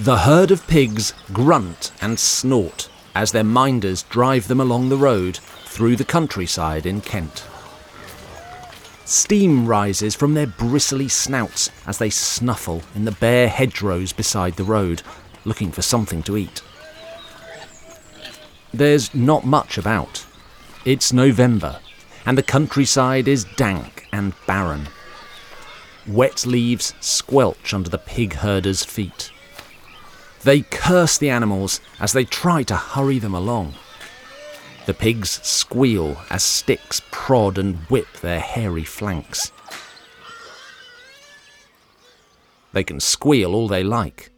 The herd of pigs grunt and snort as their minders drive them along the road through the countryside in Kent. Steam rises from their bristly snouts as they snuffle in the bare hedgerows beside the road, looking for something to eat. There's not much about. It's November, and the countryside is dank and barren. Wet leaves squelch under the pig herders' feet. They curse the animals as they try to hurry them along. The pigs squeal as sticks prod and whip their hairy flanks. They can squeal all they like.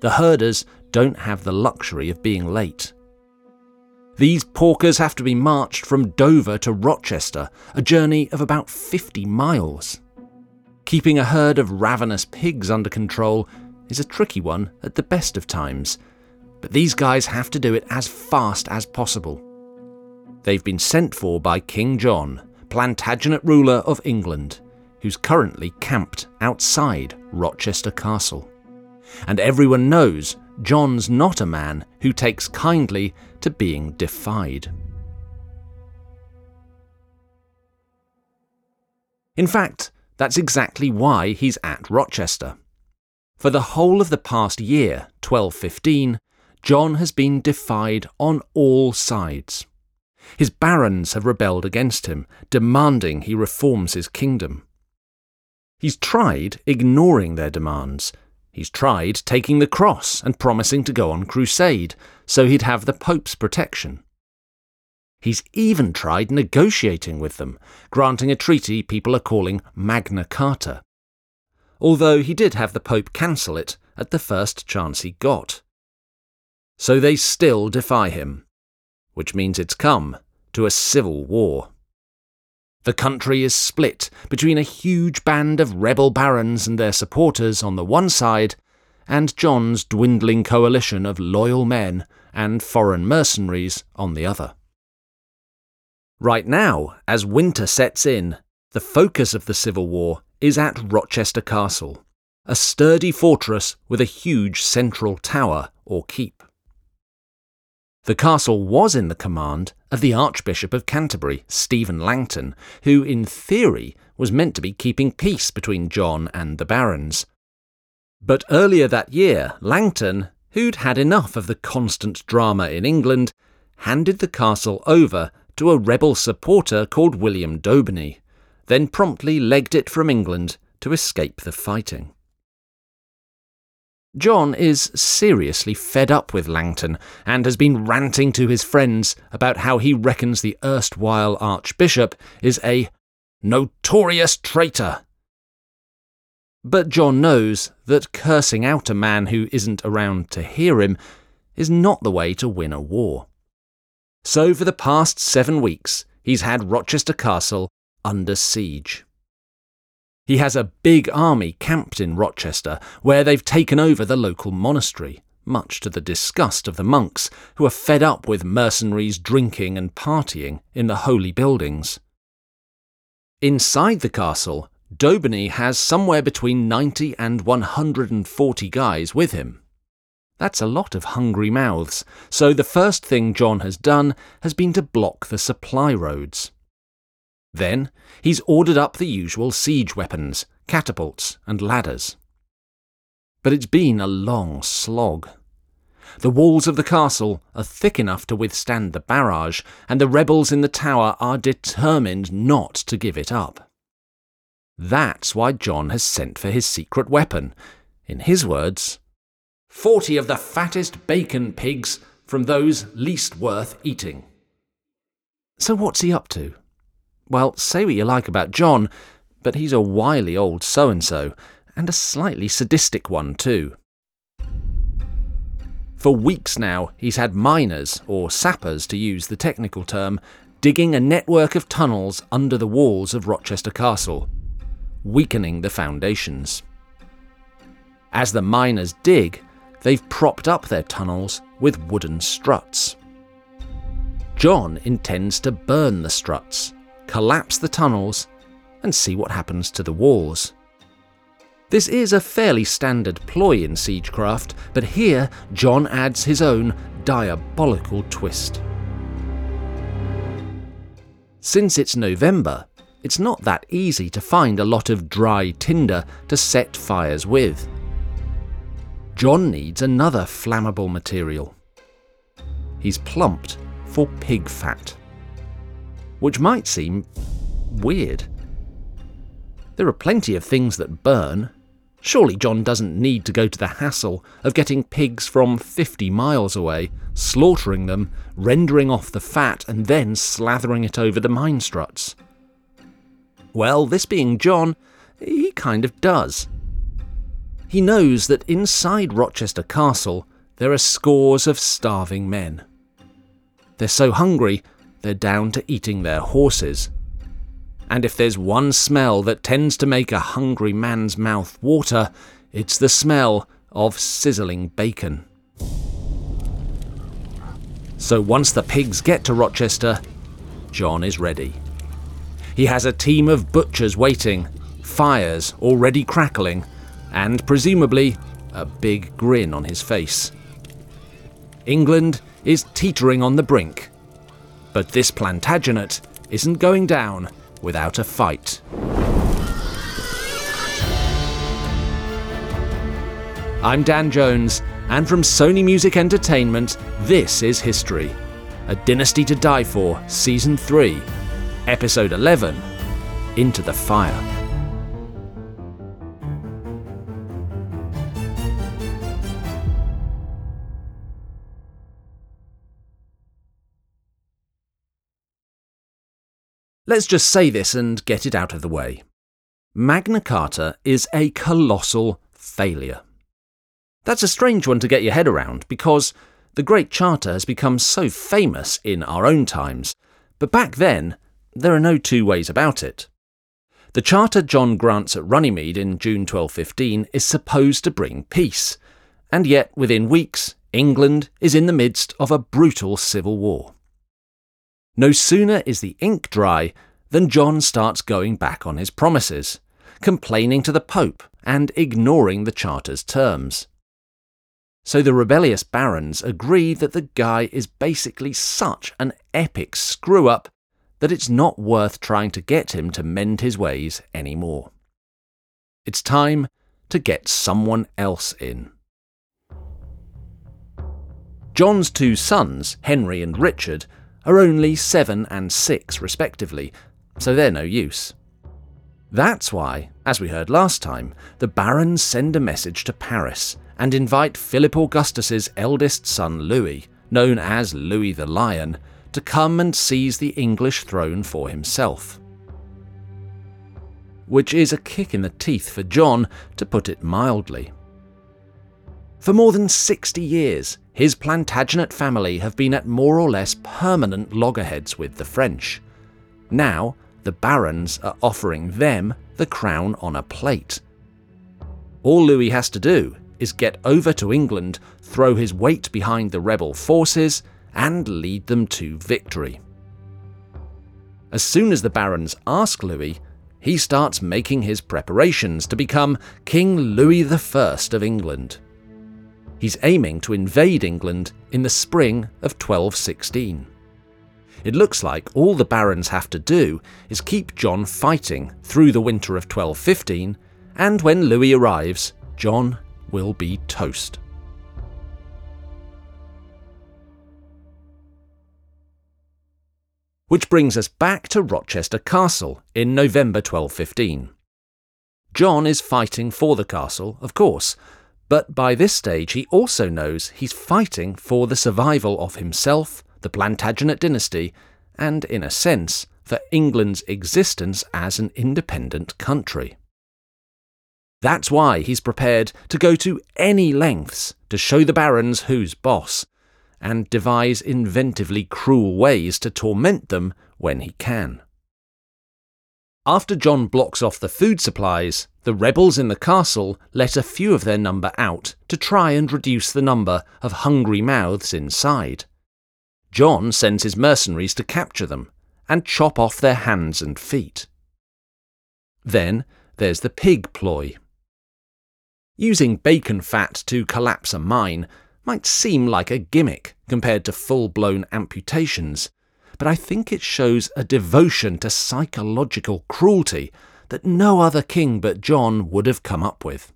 The herders don't have the luxury of being late. These porkers have to be marched from Dover to Rochester, a journey of about 50 miles. Keeping a herd of ravenous pigs under control is a tricky one at the best of times, but these guys have to do it as fast as possible. They've been sent for by King John, Plantagenet ruler of England, who's currently camped outside Rochester Castle. And everyone knows John's not a man who takes kindly to being defied. In fact, that's exactly why he's at Rochester. For the whole of the past year, 1215, John has been defied on all sides. His barons have rebelled against him, demanding he reforms his kingdom. He's tried ignoring their demands. He's tried taking the cross and promising to go on crusade so he'd have the Pope's protection. He's even tried negotiating with them, granting a treaty people are calling Magna Carta. Although he did have the Pope cancel it at the first chance he got. So they still defy him, which means it's come to a civil war. The country is split between a huge band of rebel barons and their supporters on the one side, and John's dwindling coalition of loyal men and foreign mercenaries on the other. Right now, as winter sets in, the focus of the Civil War is at Rochester Castle, a sturdy fortress with a huge central tower or keep. The castle was in the command of the Archbishop of Canterbury, Stephen Langton, who, in theory, was meant to be keeping peace between John and the barons. But earlier that year, Langton, who'd had enough of the constant drama in England, handed the castle over to a rebel supporter called William Daubeny, then promptly legged it from England to escape the fighting. John is seriously fed up with Langton and has been ranting to his friends about how he reckons the erstwhile Archbishop is a notorious traitor. But John knows that cursing out a man who isn't around to hear him is not the way to win a war. So, for the past seven weeks, he's had Rochester Castle under siege. He has a big army camped in Rochester, where they've taken over the local monastery, much to the disgust of the monks, who are fed up with mercenaries drinking and partying in the holy buildings. Inside the castle, Daubeny has somewhere between 90 and 140 guys with him. That's a lot of hungry mouths, so the first thing John has done has been to block the supply roads. Then he's ordered up the usual siege weapons, catapults, and ladders. But it's been a long slog. The walls of the castle are thick enough to withstand the barrage, and the rebels in the tower are determined not to give it up. That's why John has sent for his secret weapon. In his words, forty of the fattest bacon pigs from those least worth eating. So what's he up to? Well, say what you like about John, but he's a wily old so and so, and a slightly sadistic one, too. For weeks now, he's had miners, or sappers to use the technical term, digging a network of tunnels under the walls of Rochester Castle, weakening the foundations. As the miners dig, they've propped up their tunnels with wooden struts. John intends to burn the struts collapse the tunnels, and see what happens to the walls. This is a fairly standard ploy in Siegecraft, but here John adds his own diabolical twist. Since it's November, it's not that easy to find a lot of dry tinder to set fires with. John needs another flammable material. He's plumped for pig fat, which might seem weird. There are plenty of things that burn. Surely John doesn't need to go to the hassle of getting pigs from 50 miles away, slaughtering them, rendering off the fat, and then slathering it over the mine struts. Well, this being John, he kind of does. He knows that inside Rochester Castle there are scores of starving men. They're so hungry, they're down to eating their horses. And if there's one smell that tends to make a hungry man's mouth water, it's the smell of sizzling bacon. So once the pigs get to Rochester, John is ready. He has a team of butchers waiting, fires already crackling, and presumably a big grin on his face. England is teetering on the brink, but this Plantagenet isn't going down without a fight. I'm Dan Jones, and from Sony Music Entertainment, this is History A Dynasty to Die For, Season 3 Episode 11 Into the Fire. Let's just say this and get it out of the way. Magna Carta is a colossal failure. That's a strange one to get your head around because the Great Charter has become so famous in our own times, but back then there are no two ways about it. The charter John grants at Runnymede in June 1215 is supposed to bring peace, and yet within weeks, England is in the midst of a brutal civil war. No sooner is the ink dry than John starts going back on his promises, complaining to the Pope and ignoring the charter's terms. So the rebellious barons agree that the guy is basically such an epic screw up that it's not worth trying to get him to mend his ways anymore. It's time to get someone else in. John's two sons, Henry and Richard, are only seven and six, respectively, so they're no use. That's why, as we heard last time, the barons send a message to Paris and invite Philip Augustus's eldest son Louis, known as Louis the Lion, to come and seize the English throne for himself. Which is a kick in the teeth for John, to put it mildly. For more than 60 years, his Plantagenet family have been at more or less permanent loggerheads with the French. Now, the barons are offering them the crown on a plate. All Louis has to do is get over to England, throw his weight behind the rebel forces, and lead them to victory. As soon as the barons ask Louis, he starts making his preparations to become King Louis I of England. He's aiming to invade England in the spring of 1216. It looks like all the barons have to do is keep John fighting through the winter of 1215, and when Louis arrives, John will be toast. which brings us back to Rochester Castle in November 1215. John is fighting for the castle, of course, but by this stage he also knows he's fighting for the survival of himself, the Plantagenet dynasty, and, in a sense, for England's existence as an independent country. That's why he's prepared to go to any lengths to show the barons who's boss, and devise inventively cruel ways to torment them when he can. After John blocks off the food supplies, the rebels in the castle let a few of their number out to try and reduce the number of hungry mouths inside. John sends his mercenaries to capture them and chop off their hands and feet. Then there's the pig ploy. Using bacon fat to collapse a mine might seem like a gimmick compared to full blown amputations, but I think it shows a devotion to psychological cruelty that no other king but John would have come up with.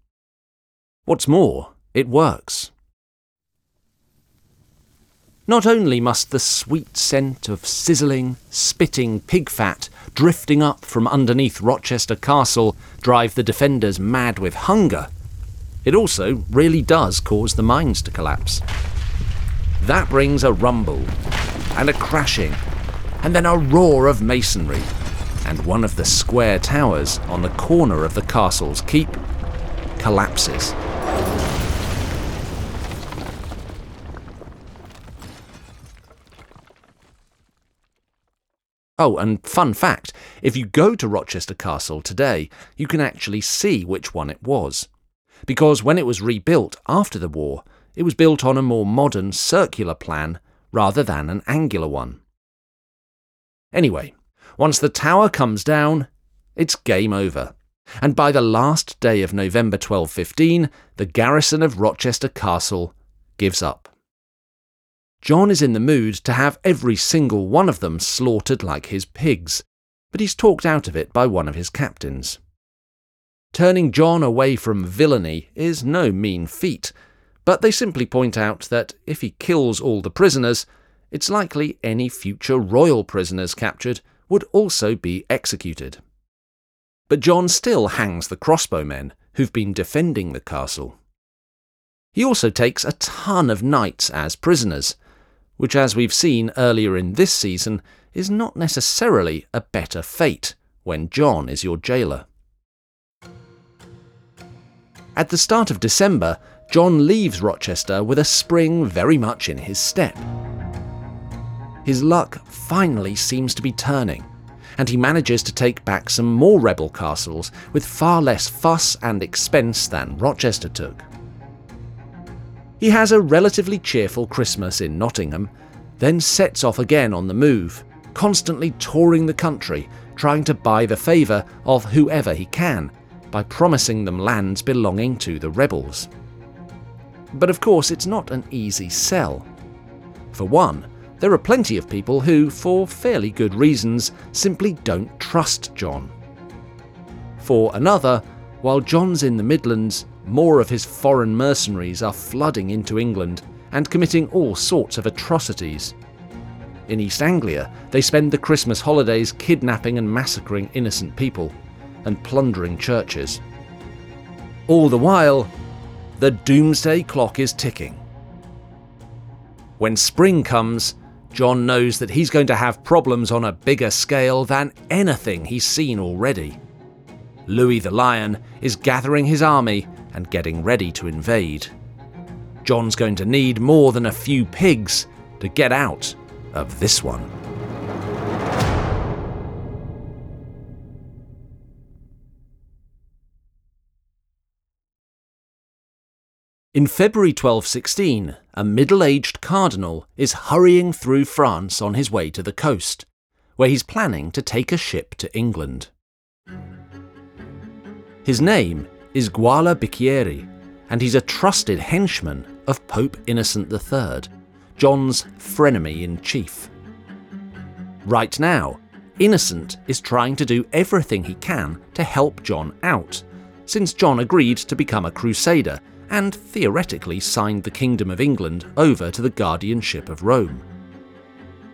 What's more, it works. Not only must the sweet scent of sizzling, spitting pig fat drifting up from underneath Rochester Castle drive the defenders mad with hunger, it also really does cause the mines to collapse. That brings a rumble, and a crashing, and then a roar of masonry, and one of the square towers on the corner of the castle's keep collapses. Oh, and fun fact if you go to Rochester Castle today, you can actually see which one it was. Because when it was rebuilt after the war, it was built on a more modern circular plan rather than an angular one. Anyway, once the tower comes down, it's game over. And by the last day of November 1215, the garrison of Rochester Castle gives up. John is in the mood to have every single one of them slaughtered like his pigs, but he's talked out of it by one of his captains. Turning John away from villainy is no mean feat, but they simply point out that if he kills all the prisoners, it's likely any future royal prisoners captured would also be executed. But John still hangs the crossbowmen who've been defending the castle. He also takes a ton of knights as prisoners, which, as we've seen earlier in this season, is not necessarily a better fate when John is your jailer. At the start of December, John leaves Rochester with a spring very much in his step. His luck finally seems to be turning, and he manages to take back some more rebel castles with far less fuss and expense than Rochester took. He has a relatively cheerful Christmas in Nottingham, then sets off again on the move, constantly touring the country, trying to buy the favour of whoever he can by promising them lands belonging to the rebels. But of course, it's not an easy sell. For one, there are plenty of people who, for fairly good reasons, simply don't trust John. For another, while John's in the Midlands, more of his foreign mercenaries are flooding into England and committing all sorts of atrocities. In East Anglia, they spend the Christmas holidays kidnapping and massacring innocent people and plundering churches. All the while, the doomsday clock is ticking. When spring comes, John knows that he's going to have problems on a bigger scale than anything he's seen already. Louis the Lion is gathering his army and getting ready to invade. John's going to need more than a few pigs to get out of this one. In February 1216, a middle aged cardinal is hurrying through France on his way to the coast, where he's planning to take a ship to England. His name is Guala Bicchieri, and he's a trusted henchman of Pope Innocent III, John's frenemy in chief. Right now, Innocent is trying to do everything he can to help John out, since John agreed to become a crusader and theoretically signed the Kingdom of England over to the guardianship of Rome.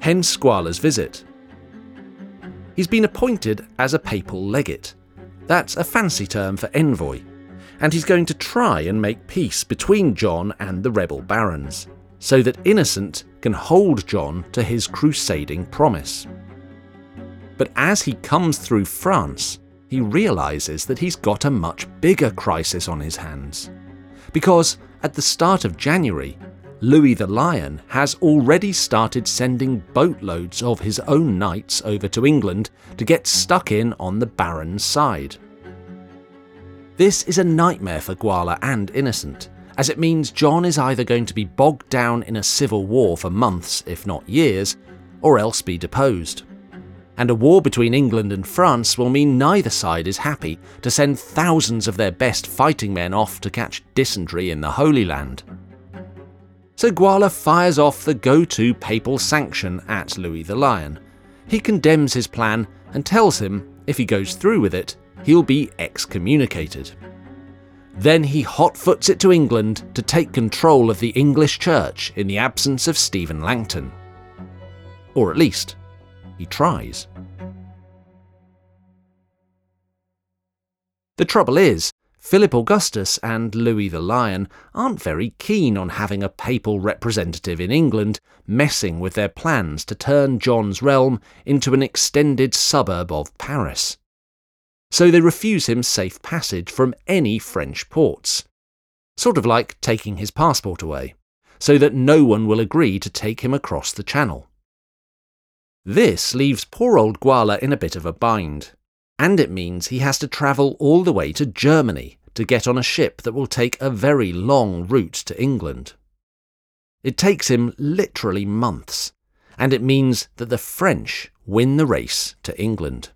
Hence Guala's visit. He's been appointed as a papal legate. That's a fancy term for envoy, and he's going to try and make peace between John and the rebel barons, so that Innocent can hold John to his crusading promise. But as he comes through France, he realizes that he's got a much bigger crisis on his hands because at the start of January, Louis the Lion has already started sending boatloads of his own knights over to England to get stuck in on the Baron's side. This is a nightmare for Guala and Innocent, as it means John is either going to be bogged down in a civil war for months, if not years, or else be deposed. And a war between England and France will mean neither side is happy to send thousands of their best fighting men off to catch dysentery in the Holy Land. So Guala fires off the go to papal sanction at Louis the Lion. He condemns his plan and tells him, if he goes through with it, he'll be excommunicated. Then he hotfoots it to England to take control of the English church in the absence of Stephen Langton. Or at least, he tries. The trouble is, Philip Augustus and Louis the Lion aren't very keen on having a papal representative in England messing with their plans to turn John's realm into an extended suburb of Paris. So they refuse him safe passage from any French ports. Sort of like taking his passport away, so that no one will agree to take him across the channel. This leaves poor old Guala in a bit of a bind, and it means he has to travel all the way to Germany to get on a ship that will take a very long route to England. It takes him literally months, and it means that the French win the race to England.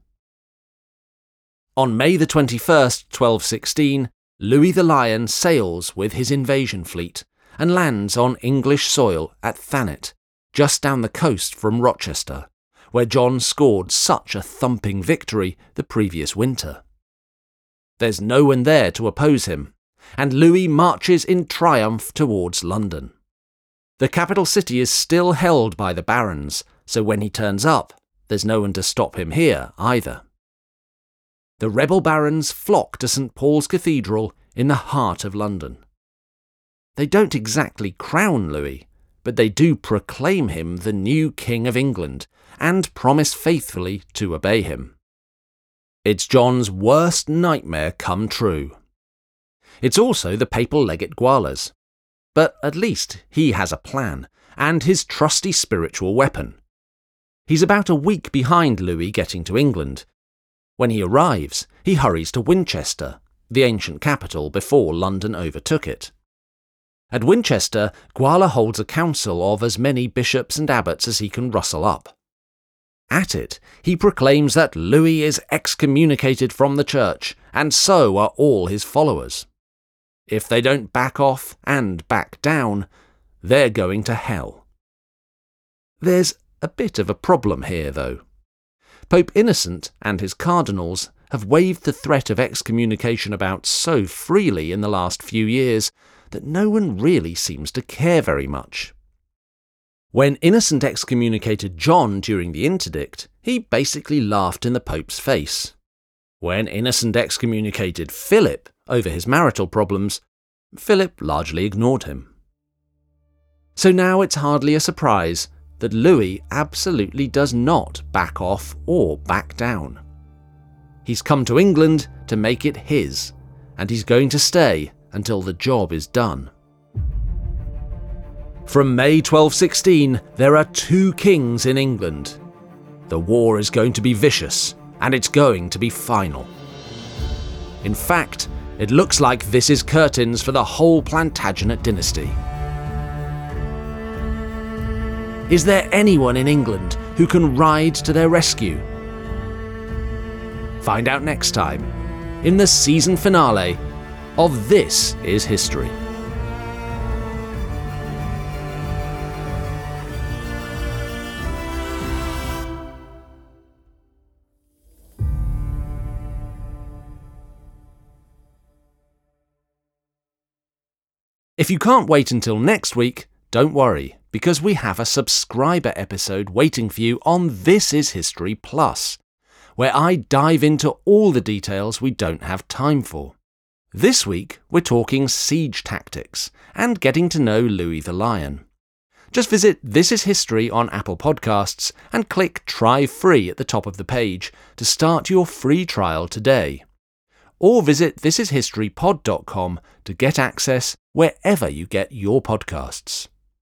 On May the 21st, 1216, Louis the Lion sails with his invasion fleet and lands on English soil at Thanet, just down the coast from Rochester where John scored such a thumping victory the previous winter. There's no one there to oppose him, and Louis marches in triumph towards London. The capital city is still held by the barons, so when he turns up, there's no one to stop him here either. The rebel barons flock to St Paul's Cathedral in the heart of London. They don't exactly crown Louis, but they do proclaim him the new King of England and promise faithfully to obey him. It's John's worst nightmare come true. It's also the papal legate Guala's. But at least he has a plan, and his trusty spiritual weapon. He's about a week behind Louis getting to England. When he arrives, he hurries to Winchester, the ancient capital before London overtook it. At Winchester, Guala holds a council of as many bishops and abbots as he can rustle up. At it, he proclaims that Louis is excommunicated from the church, and so are all his followers. If they don't back off and back down, they're going to hell. There's a bit of a problem here, though. Pope Innocent and his cardinals have waved the threat of excommunication about so freely in the last few years that no one really seems to care very much. When Innocent excommunicated John during the interdict, he basically laughed in the Pope's face. When Innocent excommunicated Philip over his marital problems, Philip largely ignored him. So now it's hardly a surprise that Louis absolutely does not back off or back down. He's come to England to make it his, and he's going to stay until the job is done. From May 1216, there are two kings in England. The war is going to be vicious, and it's going to be final. In fact, it looks like this is curtains for the whole Plantagenet dynasty. Is there anyone in England who can ride to their rescue? Find out next time in the season finale of This is History. If you can't wait until next week, don't worry, because we have a subscriber episode waiting for you on This Is History Plus, where I dive into all the details we don't have time for. This week, we're talking siege tactics and getting to know Louis the Lion. Just visit This Is History on Apple Podcasts and click Try Free at the top of the page to start your free trial today. Or visit thisishistorypod.com to get access wherever you get your podcasts.